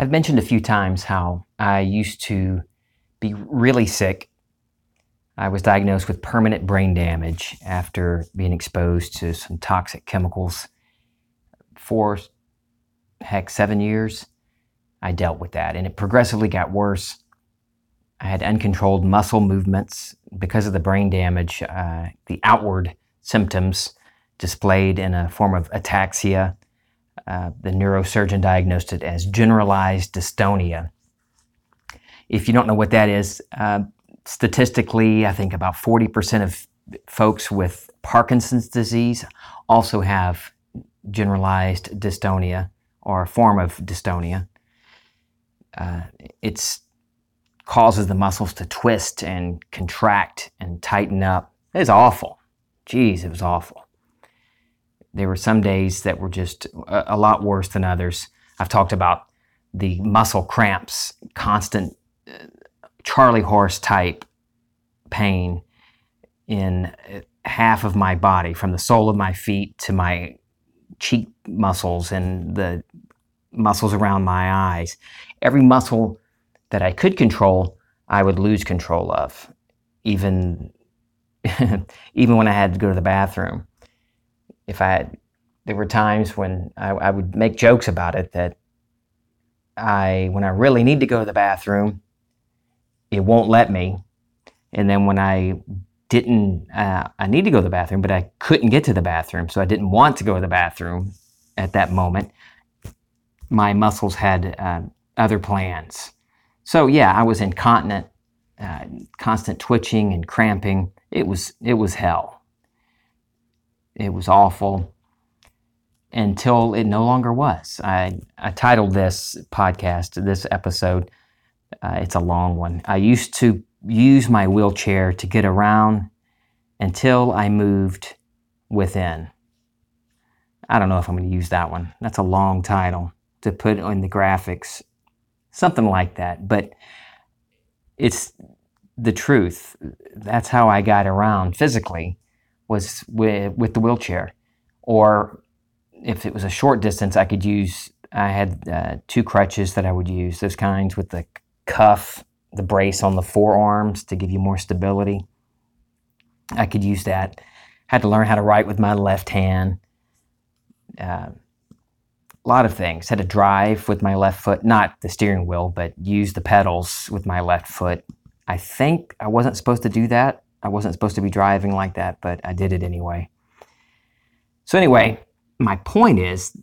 I've mentioned a few times how I used to be really sick. I was diagnosed with permanent brain damage after being exposed to some toxic chemicals for, heck, seven years. I dealt with that, and it progressively got worse. I had uncontrolled muscle movements because of the brain damage. Uh, the outward symptoms displayed in a form of ataxia uh, the neurosurgeon diagnosed it as generalized dystonia. If you don't know what that is, uh, statistically, I think about 40% of folks with Parkinson's disease also have generalized dystonia or a form of dystonia. Uh, it causes the muscles to twist and contract and tighten up. It's awful. Jeez, it was awful. There were some days that were just a, a lot worse than others. I've talked about the muscle cramps, constant uh, Charlie horse type pain in uh, half of my body, from the sole of my feet to my cheek muscles and the muscles around my eyes. Every muscle that I could control, I would lose control of, even even when I had to go to the bathroom if I had, there were times when I, I would make jokes about it that I, when I really need to go to the bathroom, it won't let me. And then when I didn't, uh, I need to go to the bathroom, but I couldn't get to the bathroom, so I didn't want to go to the bathroom at that moment. My muscles had uh, other plans. So yeah, I was incontinent, uh, constant twitching and cramping. It was it was hell. It was awful until it no longer was. I, I titled this podcast, this episode, uh, it's a long one. I used to use my wheelchair to get around until I moved within. I don't know if I'm going to use that one. That's a long title to put in the graphics, something like that. But it's the truth. That's how I got around physically was with, with the wheelchair. Or if it was a short distance, I could use, I had uh, two crutches that I would use, those kinds with the cuff, the brace on the forearms to give you more stability. I could use that. Had to learn how to write with my left hand. Uh, a lot of things. Had to drive with my left foot, not the steering wheel, but use the pedals with my left foot. I think I wasn't supposed to do that I wasn't supposed to be driving like that, but I did it anyway. So, anyway, my point is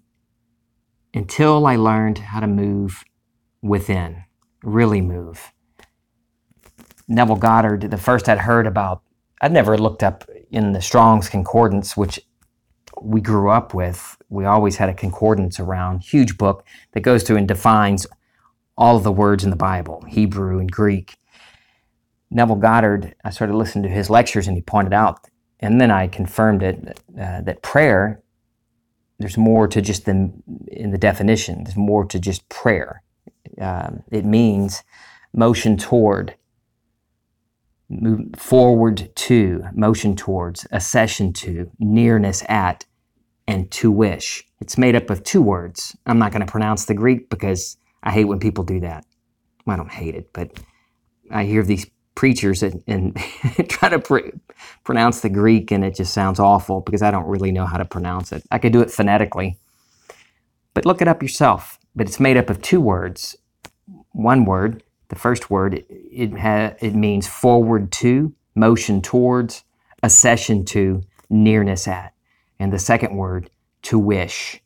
until I learned how to move within, really move. Neville Goddard, the first I'd heard about, I'd never looked up in the Strong's Concordance, which we grew up with. We always had a concordance around, huge book that goes through and defines all of the words in the Bible, Hebrew and Greek. Neville Goddard, I started listening to his lectures and he pointed out, and then I confirmed it, uh, that prayer, there's more to just the, in the definition, there's more to just prayer. Um, it means motion toward, move forward to, motion towards, accession to, nearness at, and to wish. It's made up of two words. I'm not going to pronounce the Greek because I hate when people do that. Well, I don't hate it, but I hear these preachers and, and try to pr- pronounce the Greek, and it just sounds awful because I don't really know how to pronounce it. I could do it phonetically, but look it up yourself. But it's made up of two words. One word, the first word, it, it, ha- it means forward to, motion towards, accession to, nearness at. And the second word, to wish.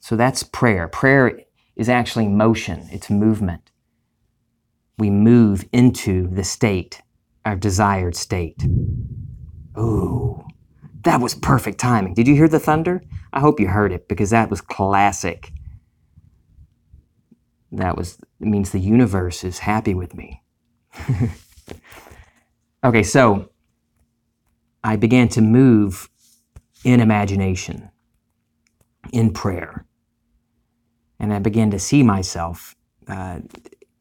So that's prayer. Prayer is actually motion, it's movement we move into the state, our desired state. Ooh, that was perfect timing. Did you hear the thunder? I hope you heard it because that was classic. That was it means the universe is happy with me. okay, so I began to move in imagination, in prayer, and I began to see myself uh,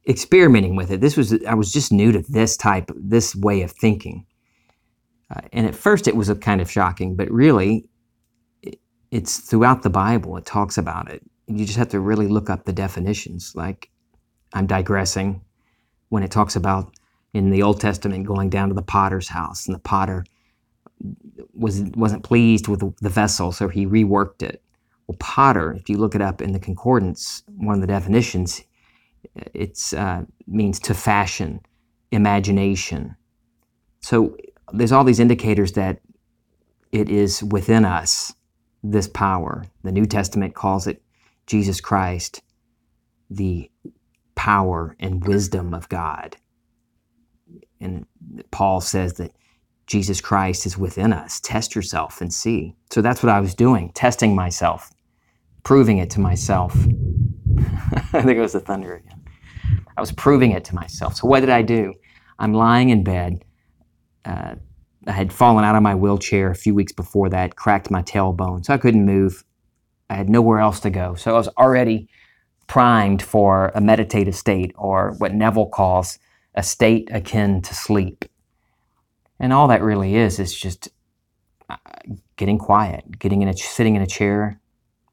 experimenting with it. This was I was just new to this type, this way of thinking, uh, and at first it was a kind of shocking, but really, it, it's throughout the Bible. It talks about it you just have to really look up the definitions. Like, I'm digressing when it talks about in the Old Testament going down to the potter's house, and the potter was wasn't pleased with the vessel, so he reworked it. Well, potter, if you look it up in the concordance, one of the definitions, it uh, means to fashion, imagination. So there's all these indicators that it is within us this power. The New Testament calls it Jesus Christ, the power and wisdom of God. And Paul says that Jesus Christ is within us. Test yourself and see. So that's what I was doing, testing myself, proving it to myself. there goes the thunder again. I was proving it to myself. So what did I do? I'm lying in bed. Uh, I had fallen out of my wheelchair a few weeks before that, cracked my tailbone, so I couldn't move. I had nowhere else to go. So I was already primed for a meditative state, or what Neville calls a state akin to sleep. And all that really is is just uh, getting quiet, getting in a sitting in a chair,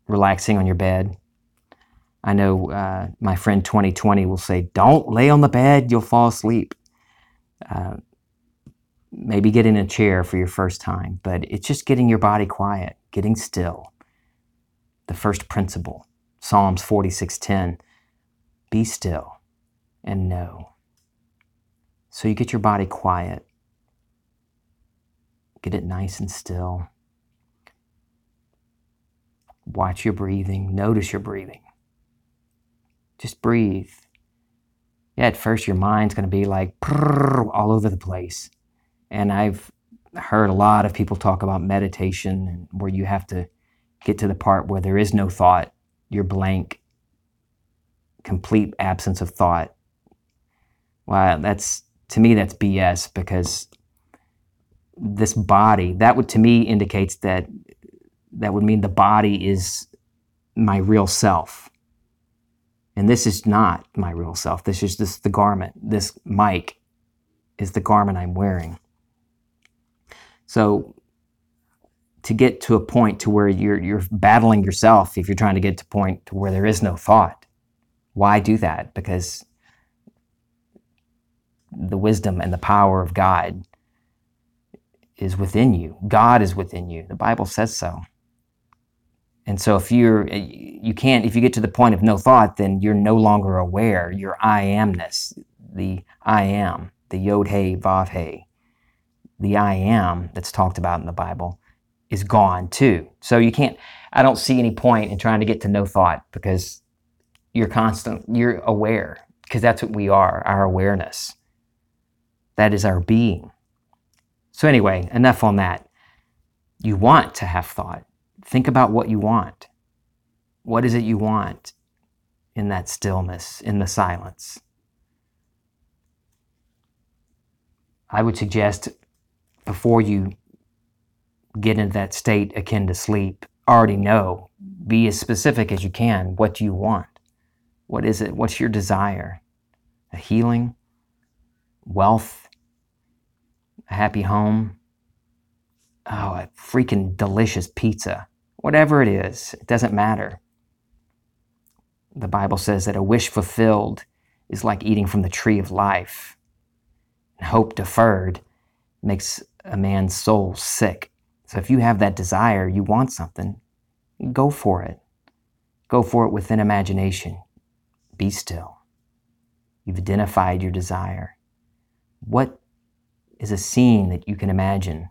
relaxing on your bed. I know uh, my friend 2020 will say, "Don't lay on the bed; you'll fall asleep." Uh, maybe get in a chair for your first time, but it's just getting your body quiet, getting still. The first principle, Psalms 46:10, be still and know. So you get your body quiet. Get it nice and still. Watch your breathing, notice your breathing. Just breathe. Yeah, at first your mind's going to be like all over the place and I've heard a lot of people talk about meditation and where you have to get to the part where there is no thought, you're blank, complete absence of thought. Wow, that's to me that's BS because this body that would to me indicates that that would mean the body is my real self. And this is not my real self. This is just the garment. This mic is the garment I'm wearing. So to get to a point to where you're you're battling yourself if you're trying to get to a point to where there is no thought. Why do that? Because the wisdom and the power of God is within you. God is within you. The Bible says so. And so if you're eh, you can't if you get to the point of no thought, then you're no longer aware. Your I amness, the I am, the Yod Hey Vav Hey the I am that's talked about in the Bible is gone too. So you can't, I don't see any point in trying to get to no thought because you're constant, you're aware, because that's what we are, our awareness. That is our being. So, anyway, enough on that. You want to have thought. Think about what you want. What is it you want in that stillness, in the silence? I would suggest before you get into that state akin to sleep, already know, be as specific as you can. What do you want? What is it? What's your desire? A healing? Wealth? A happy home? Oh, a freaking delicious pizza. Whatever it is, it doesn't matter. The Bible says that a wish fulfilled is like eating from the tree of life. Hope deferred makes a man's soul sick. So if you have that desire, you want something, go for it. Go for it within imagination. Be still. You've identified your desire. What is a scene that you can imagine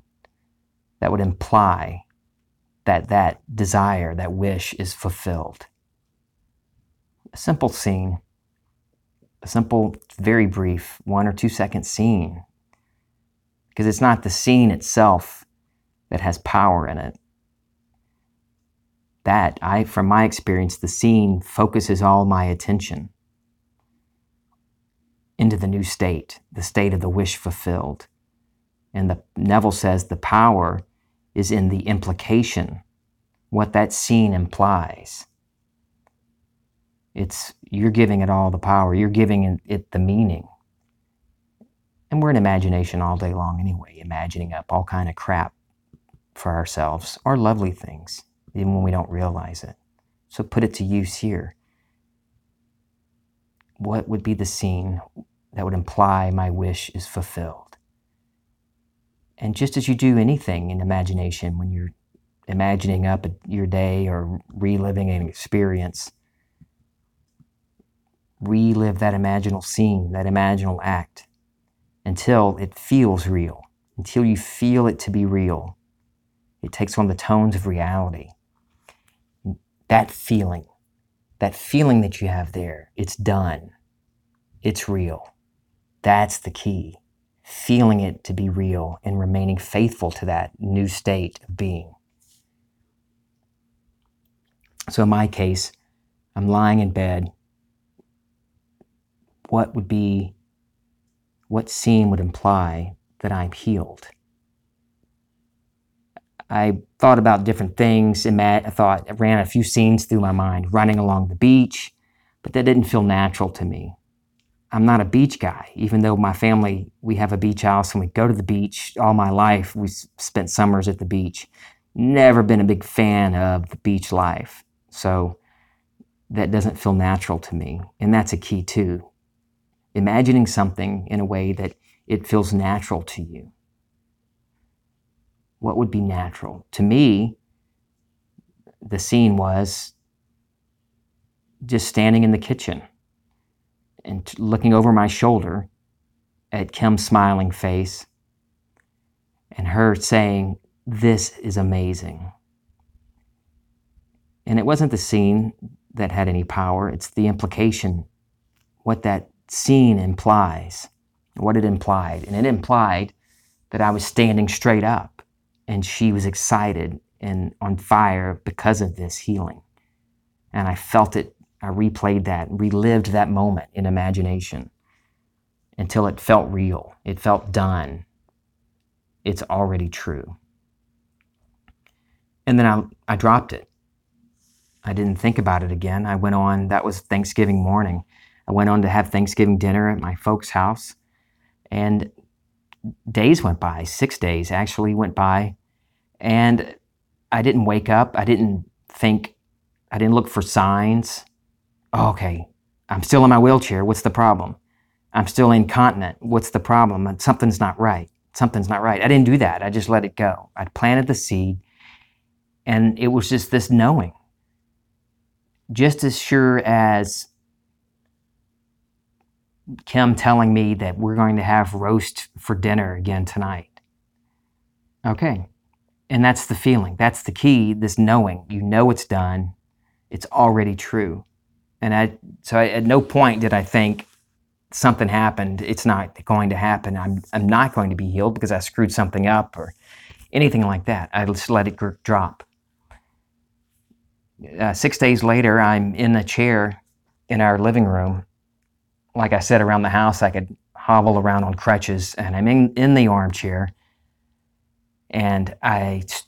that would imply that that desire, that wish is fulfilled? A simple scene, a simple, very brief, one or two second scene because it's not the scene itself that has power in it. That, I, from my experience, the scene focuses all my attention into the new state, the state of the wish fulfilled. And the Neville says the power is in the implication, what that scene implies. It's you're giving it all the power, you're giving it the meaning. And we're in imagination all day long anyway, imagining up all kind of crap for ourselves or lovely things, even when we don't realize it. So put it to use here. What would be the scene that would imply my wish is fulfilled? And just as you do anything in imagination, when you're imagining up your day or reliving an experience, relive that imaginal scene, that imaginal act, until it feels real, until you feel it to be real. It takes on the tones of reality. That feeling, that feeling that you have there, it's done. It's real. That's the key. Feeling it to be real and remaining faithful to that new state of being. So, in my case, I'm lying in bed. What would be, what scene would imply that I'm healed? I thought about different things. And I thought, I ran a few scenes through my mind, running along the beach, but that didn't feel natural to me. I'm not a beach guy, even though my family, we have a beach house and we go to the beach all my life. We spent summers at the beach. Never been a big fan of the beach life. So that doesn't feel natural to me. And that's a key too. Imagining something in a way that it feels natural to you. What would be natural? To me, the scene was just standing in the kitchen and looking over my shoulder at Kim's smiling face and her saying, This is amazing. And it wasn't the scene that had any power, it's the implication, what that scene implies, what it implied. And it implied that I was standing straight up and she was excited and on fire because of this healing. And I felt it, I replayed that, relived that moment in imagination until it felt real. It felt done. It's already true. And then I, I dropped it. I didn't think about it again. I went on, that was Thanksgiving morning. I went on to have Thanksgiving dinner at my folks' house. And days went by, six days actually went by. And I didn't wake up. I didn't think, I didn't look for signs. Okay, I'm still in my wheelchair. What's the problem? I'm still incontinent. What's the problem? Something's not right. Something's not right. I didn't do that. I just let it go. I planted the seed. And it was just this knowing just as sure as Kim telling me that we're going to have roast for dinner again tonight. Okay. And that's the feeling. That's the key, this knowing. You know it's done. It's already true. And I, so I, at no point did I think something happened. It's not going to happen. I'm, I'm not going to be healed because I screwed something up or anything like that. I just let it drop uh, six days later, I'm in a chair in our living room. Like I said, around the house, I could hobble around on crutches, and I'm in, in the armchair. And I st-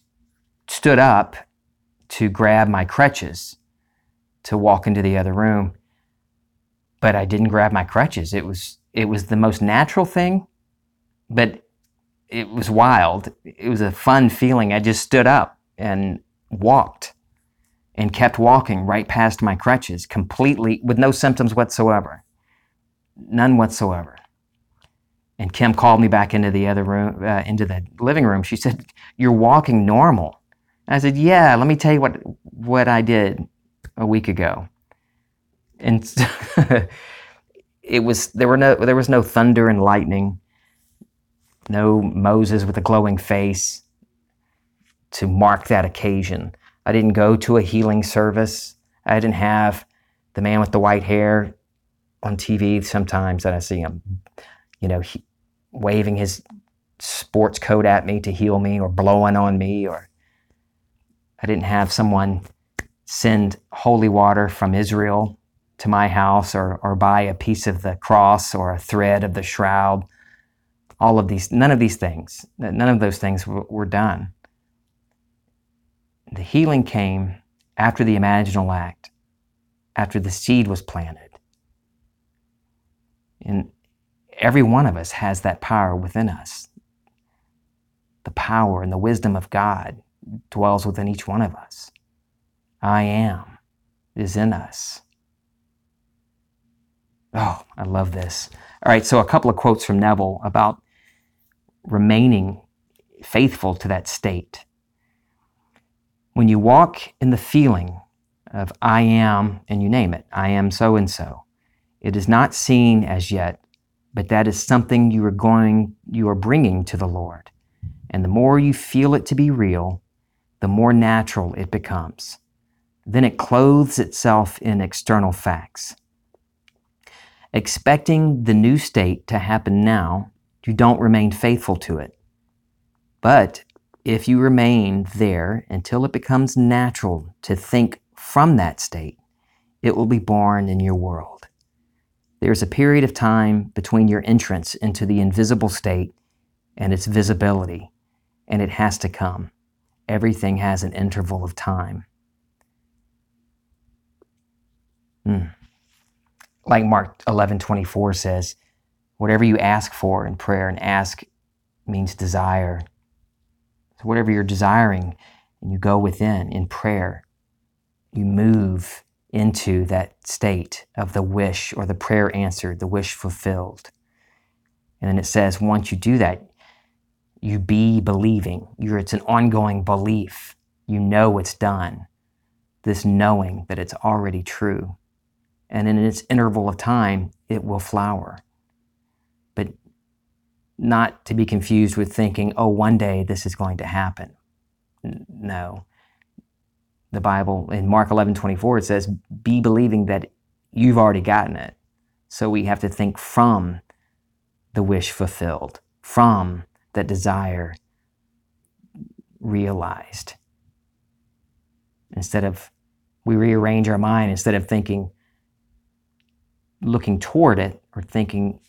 stood up to grab my crutches to walk into the other room, but I didn't grab my crutches. It was it was the most natural thing, but it was wild. It was a fun feeling. I just stood up and walked and kept walking right past my crutches, completely with no symptoms whatsoever. None whatsoever. And Kim called me back into the other room, uh, into the living room. She said, "You're walking normal." I said, "Yeah. Let me tell you what what I did a week ago." And it was there were no there was no thunder and lightning, no Moses with a glowing face to mark that occasion. I didn't go to a healing service. I didn't have the man with the white hair on TV sometimes that I see him, you know, he, waving his sports coat at me to heal me or blowing on me or I didn't have someone send holy water from Israel to my house or, or buy a piece of the cross or a thread of the shroud. All of these, none of these things, none of those things were, were done. The healing came after the imaginal act, after the seed was planted. And every one of us has that power within us. The power and the wisdom of God dwells within each one of us. I am. is in us. Oh, I love this. All right, so a couple of quotes from Neville about remaining faithful to that state. When you walk in the feeling of I am, and you name it, I am so and so, it is not seen as yet, but that is something you are going, you are bringing to the Lord. And the more you feel it to be real, the more natural it becomes. Then it clothes itself in external facts. Expecting the new state to happen now, you don't remain faithful to it. But if you remain there until it becomes natural to think from that state, it will be born in your world. There's a period of time between your entrance into the invisible state and its visibility, and it has to come. Everything has an interval of time. Mm. Like Mark 11 24 says, whatever you ask for in prayer, and ask means desire. So, whatever you're desiring, and you go within in prayer, you move into that state of the wish or the prayer answered, the wish fulfilled. And then it says, once you do that, you be believing. You're, it's an ongoing belief. You know it's done. This knowing that it's already true. And in its interval of time, it will flower. But not to be confused with thinking, oh, one day this is going to happen. No the Bible in Mark 11 24, it says, Be believing that you've already gotten it. So we have to think from the wish fulfilled, from that desire realized. Instead of, we rearrange our mind instead of thinking, looking toward it or thinking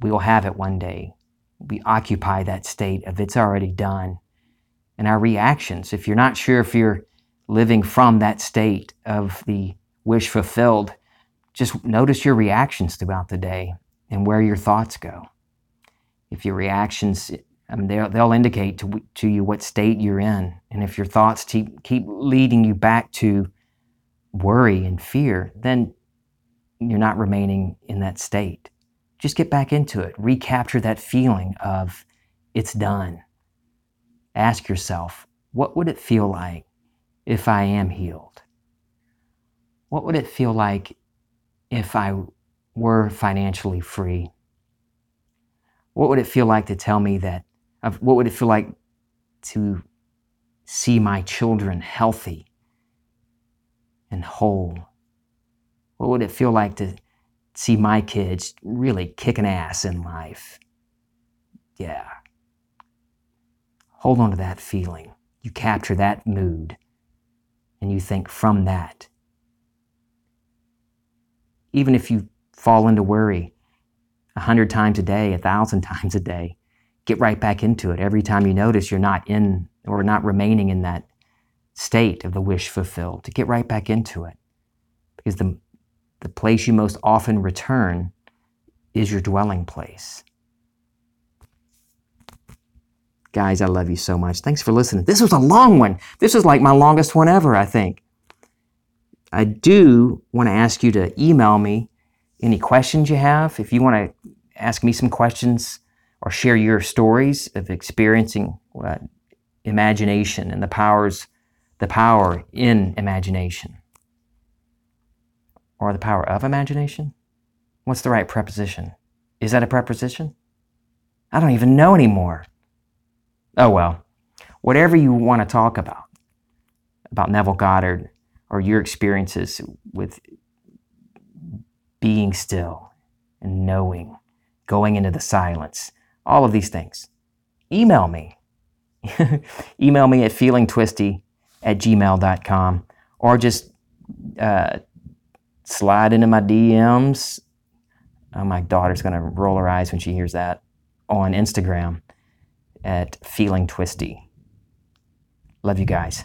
we'll have it one day. We occupy that state of it's already done. And our reactions, if you're not sure if you're living from that state of the wish fulfilled, just notice your reactions throughout the day and where your thoughts go. If your reactions, I mean, they'll, they'll indicate to, to you what state you're in. And if your thoughts keep, keep leading you back to worry and fear, then you're not remaining in that state. Just get back into it. Recapture that feeling of it's done. Ask yourself, what would it feel like if I am healed? What would it feel like if I were financially free? What would it feel like to tell me that? What would it feel like to see my children healthy and whole? What would it feel like to see my kids really kicking ass in life? Yeah. Hold on to that feeling. You capture that mood and you think from that. Even if you fall into worry a hundred times a day, a thousand times a day, get right back into it. Every time you notice you're not in or not remaining in that state of the wish fulfilled, to get right back into it. Because the, the place you most often return is your dwelling place. Guys, I love you so much. Thanks for listening. This was a long one. This was like my longest one ever, I think. I do want to ask you to email me any questions you have. If you want to ask me some questions or share your stories of experiencing uh, imagination and the powers, the power in imagination, or the power of imagination. What's the right preposition? Is that a preposition? I don't even know anymore. Oh well, whatever you want to talk about, about Neville Goddard or your experiences with being still and knowing, going into the silence, all of these things, email me. email me at feelingtwisty at gmail.com or just uh, slide into my DMs. Oh, uh, my daughter's going to roll her eyes when she hears that on Instagram at Feeling Twisty. Love you guys.